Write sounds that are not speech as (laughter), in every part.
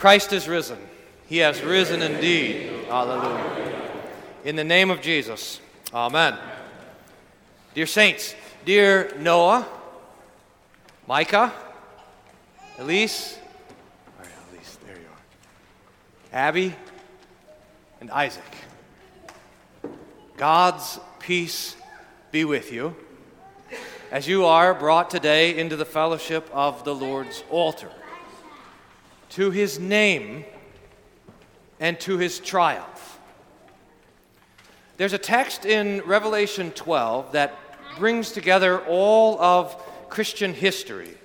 Christ is risen. He has risen indeed. Hallelujah. In the name of Jesus. Amen. Dear saints, dear Noah, Micah, Elise, all right, Elise, there you are. Abby, and Isaac. God's peace be with you as you are brought today into the fellowship of the Lord's altar to his name and to his triumph. There's a text in Revelation 12 that brings together all of Christian history.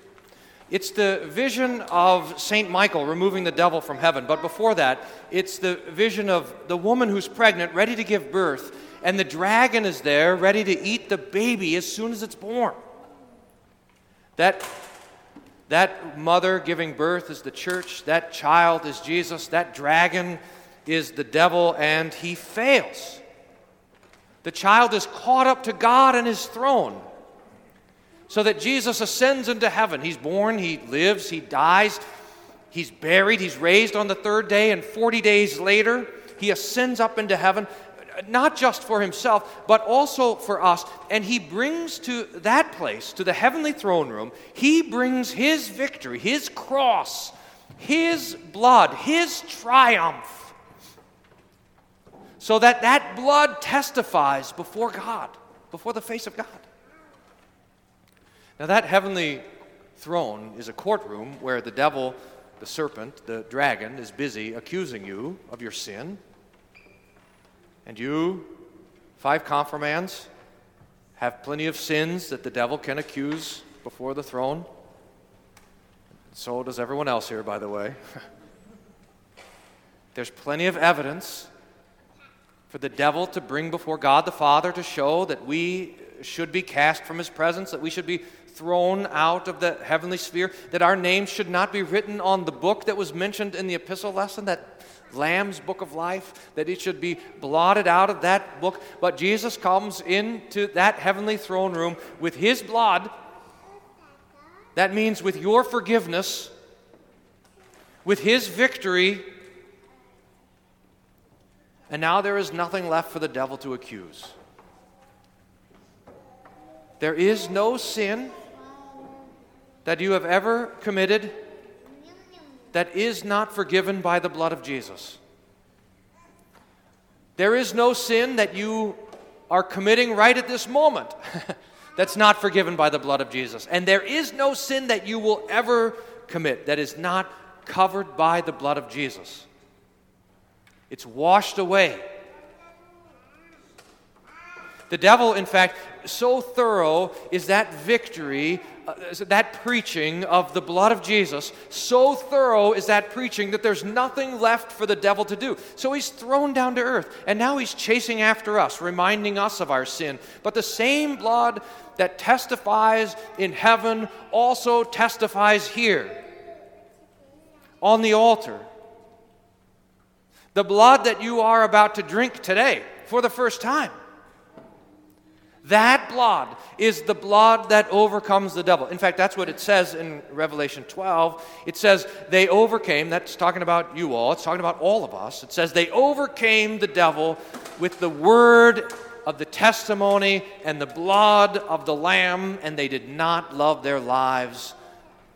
It's the vision of St. Michael removing the devil from heaven. But before that, it's the vision of the woman who's pregnant, ready to give birth, and the dragon is there, ready to eat the baby as soon as it's born. That that mother giving birth is the church. That child is Jesus. That dragon is the devil, and he fails. The child is caught up to God and his throne. So that Jesus ascends into heaven. He's born, he lives, he dies, he's buried, he's raised on the third day, and 40 days later, he ascends up into heaven not just for himself, but also for us. And he brings to that place, to the heavenly throne room, he brings his victory, his cross, his blood, his triumph. So that that blood testifies before God, before the face of God. Now, that heavenly throne is a courtroom where the devil, the serpent, the dragon, is busy accusing you of your sin and you, five confirmands, have plenty of sins that the devil can accuse before the throne. So does everyone else here, by the way. (laughs) There's plenty of evidence for the devil to bring before God the Father to show that we should be cast from his presence, that we should be thrown out of the heavenly sphere, that our names should not be written on the book that was mentioned in the epistle lesson, that Lamb's book of life, that it should be blotted out of that book. But Jesus comes into that heavenly throne room with his blood. That means with your forgiveness, with his victory. And now there is nothing left for the devil to accuse. There is no sin that you have ever committed that is not forgiven by the blood of Jesus. There is no sin that you are committing right at this moment (laughs) that's not forgiven by the blood of Jesus. And there is no sin that you will ever commit that is not covered by the blood of Jesus. It's washed away. The devil, in fact, so thorough is that victory uh, that preaching of the blood of Jesus, so thorough is that preaching that there's nothing left for the devil to do. So he's thrown down to earth, and now he's chasing after us, reminding us of our sin. But the same blood that testifies in heaven also testifies here on the altar. The blood that you are about to drink today for the first time that blood is the blood that overcomes the devil. In fact, that's what it says in Revelation 12. It says they overcame, that's talking about you all, it's talking about all of us. It says they overcame the devil with the word of the testimony and the blood of the Lamb, and they did not love their lives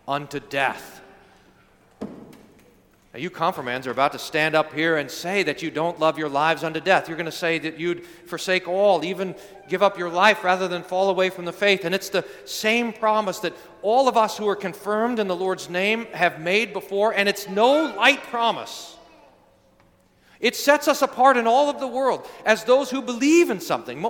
unto death. Now, you confirmands are about to stand up here and say that you don't love your lives unto death. You're going to say that you'd forsake all, even give up your life rather than fall away from the faith. And it's the same promise that all of us who are confirmed in the Lord's name have made before, and it's no light promise. It sets us apart in all of the world as those who believe in something.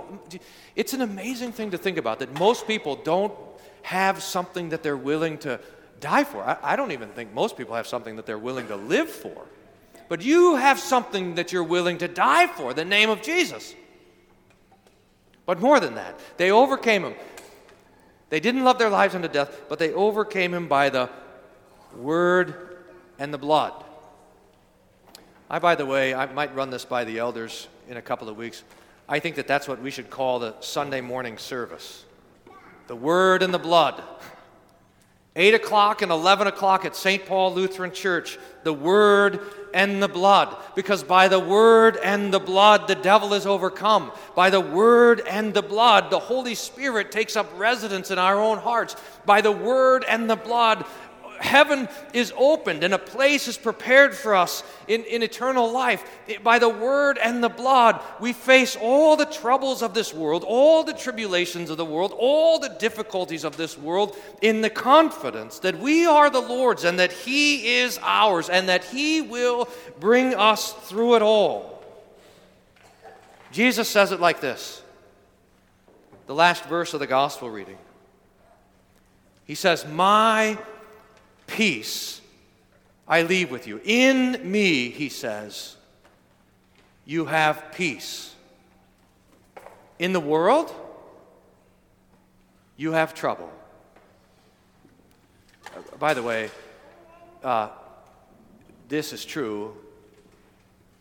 It's an amazing thing to think about that most people don't have something that they're willing to die for. I, I don't even think most people have something that they're willing to live for. But you have something that you're willing to die for the name of Jesus. But more than that, they overcame him. They didn't love their lives unto death, but they overcame him by the word and the blood. I, by the way, I might run this by the elders in a couple of weeks. I think that that's what we should call the Sunday morning service the word and the blood. (laughs) 8 o'clock and 11 o'clock at St. Paul Lutheran Church, the Word and the blood. Because by the Word and the blood, the devil is overcome. By the Word and the blood, the Holy Spirit takes up residence in our own hearts. By the Word and the blood, heaven is opened and a place is prepared for us in, in eternal life. By the word and the blood, we face all the troubles of this world, all the tribulations of the world, all the difficulties of this world in the confidence that we are the Lord's and that He is ours and that He will bring us through it all. Jesus says it like this the last verse of the gospel reading. He says, My Peace I leave with you. In me, he says, you have peace. In the world, you have trouble. Uh, by the way, uh, this is true.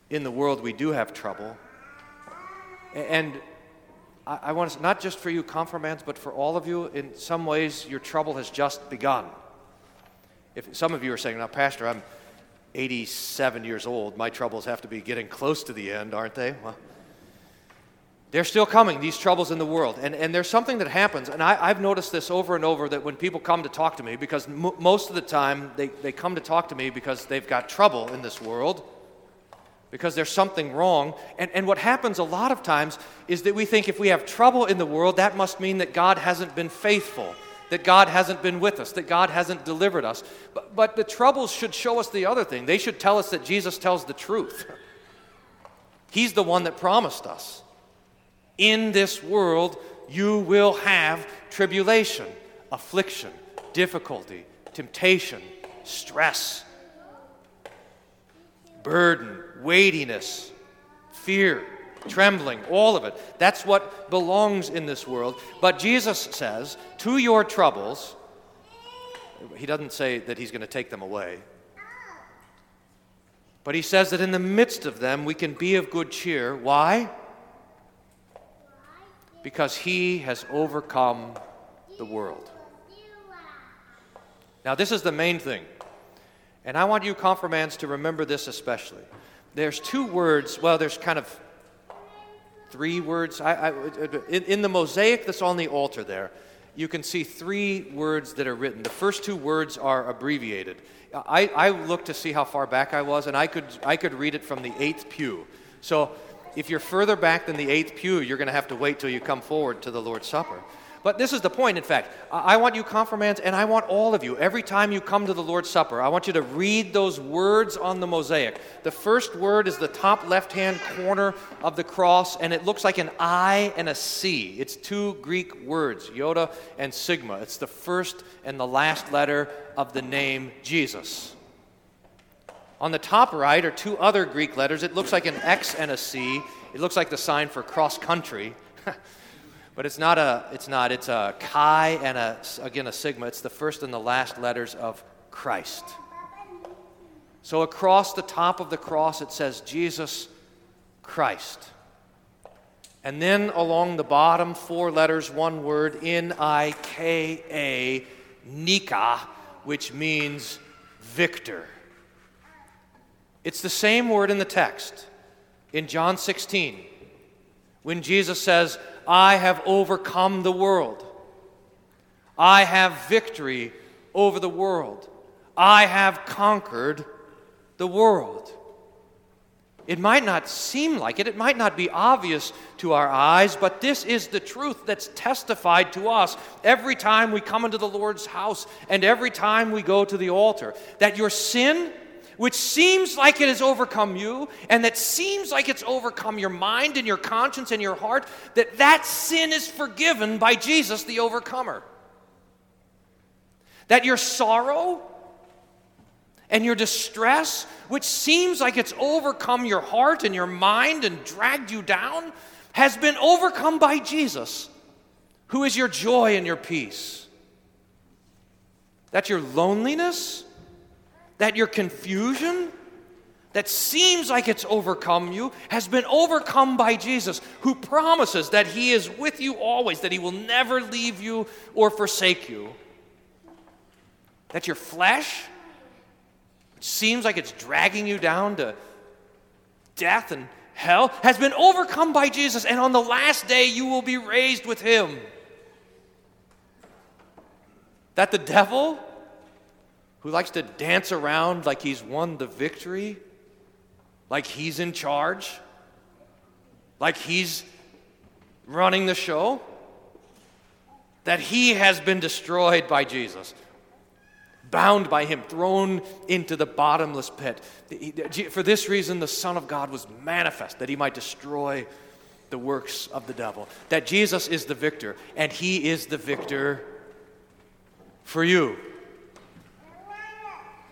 In the world, we do have trouble. And I, want to, not just for you confirmands, but for all of you, in some ways, your trouble has just begun. If some of you are saying, now, Pastor, I'm 87 years old, my troubles have to be getting close to the end, aren't they? Well, they're still coming, these troubles in the world. And, and there's something that happens, and I, have noticed this over and over that when people come to talk to me, because m- most of the time they, they come to talk to me because they've got trouble in this world, because there's something wrong. And, and what happens a lot of times is that we think if we have trouble in the world, that must mean that God hasn't been faithful that God hasn't been with us, that God hasn't delivered us. But, but the troubles should show us the other thing. They should tell us that Jesus tells the truth. He's the one that promised us. In this world, you will have tribulation, affliction, difficulty, temptation, stress, burden, weightiness, fear trembling, all of it. That's what belongs in this world. But Jesus says, to your troubles, he doesn't say that he's going to take them away. But he says that in the midst of them, we can be of good cheer. Why? Because he has overcome the world. Now, this is the main thing. And I want you, confirmands, to remember this especially. There's two words, well, there's kind of three words. I, I, in, in the mosaic that's on the altar there, you can see three words that are written. The first two words are abbreviated. I, I looked to see how far back I was, and I could, I could read it from the eighth pew. So if you're further back than the eighth pew, you're going to have to wait till you come forward to the Lord's Supper. But this is the point, in fact. I want you, confirmands, and I want all of you, every time you come to the Lord's Supper, I want you to read those words on the mosaic. The first word is the top left hand corner of the cross, and it looks like an I and a C. It's two Greek words, Iota and Sigma. It's the first and the last letter of the name Jesus. On the top right are two other Greek letters. It looks like an X and a C. It looks like the sign for cross country. (laughs) But it's not a, it's not, it's a chi and a, again, a sigma. It's the first and the last letters of Christ. So across the top of the cross, it says Jesus Christ. And then along the bottom, four letters, one word, N I K A, Nika, which means victor. It's the same word in the text in John 16 when Jesus says, I have overcome the world. I have victory over the world. I have conquered the world. It might not seem like it, it might not be obvious to our eyes, but this is the truth that's testified to us every time we come into the Lord's house and every time we go to the altar. That your sin which seems like it has overcome you and that seems like it's overcome your mind and your conscience and your heart, that that sin is forgiven by Jesus the overcomer. That your sorrow and your distress, which seems like it's overcome your heart and your mind and dragged you down, has been overcome by Jesus, who is your joy and your peace. That your loneliness that your confusion that seems like it's overcome you has been overcome by Jesus, who promises that He is with you always, that He will never leave you or forsake you. That your flesh, which seems like it's dragging you down to death and hell, has been overcome by Jesus, and on the last day you will be raised with him. That the devil, who likes to dance around like he's won the victory, like he's in charge, like he's running the show, that he has been destroyed by Jesus, bound by him, thrown into the bottomless pit. For this reason, the Son of God was manifest, that he might destroy the works of the devil. That Jesus is the victor, and he is the victor for you.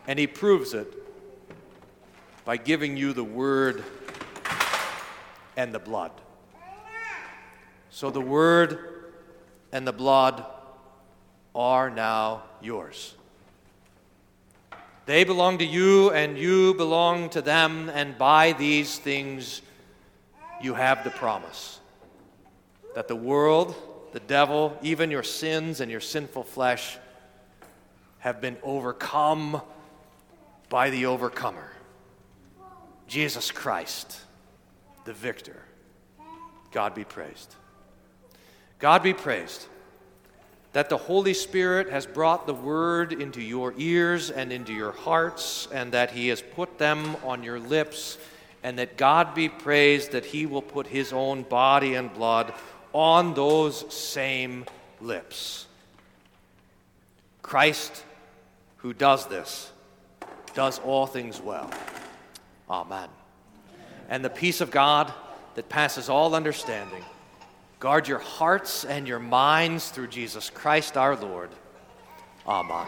And he proves it by giving you the word and the blood. So the word and the blood are now yours. They belong to you, and you belong to them, and by these things you have the promise that the world, the devil, even your sins and your sinful flesh have been overcome by the overcomer, Jesus Christ, the victor. God be praised. God be praised that the Holy Spirit has brought the word into your ears and into your hearts, and that He has put them on your lips, and that God be praised that He will put His own body and blood on those same lips. Christ, who does this, does all things well. Amen. And the peace of God that passes all understanding Guard your hearts and your minds through Jesus Christ our Lord. Amen.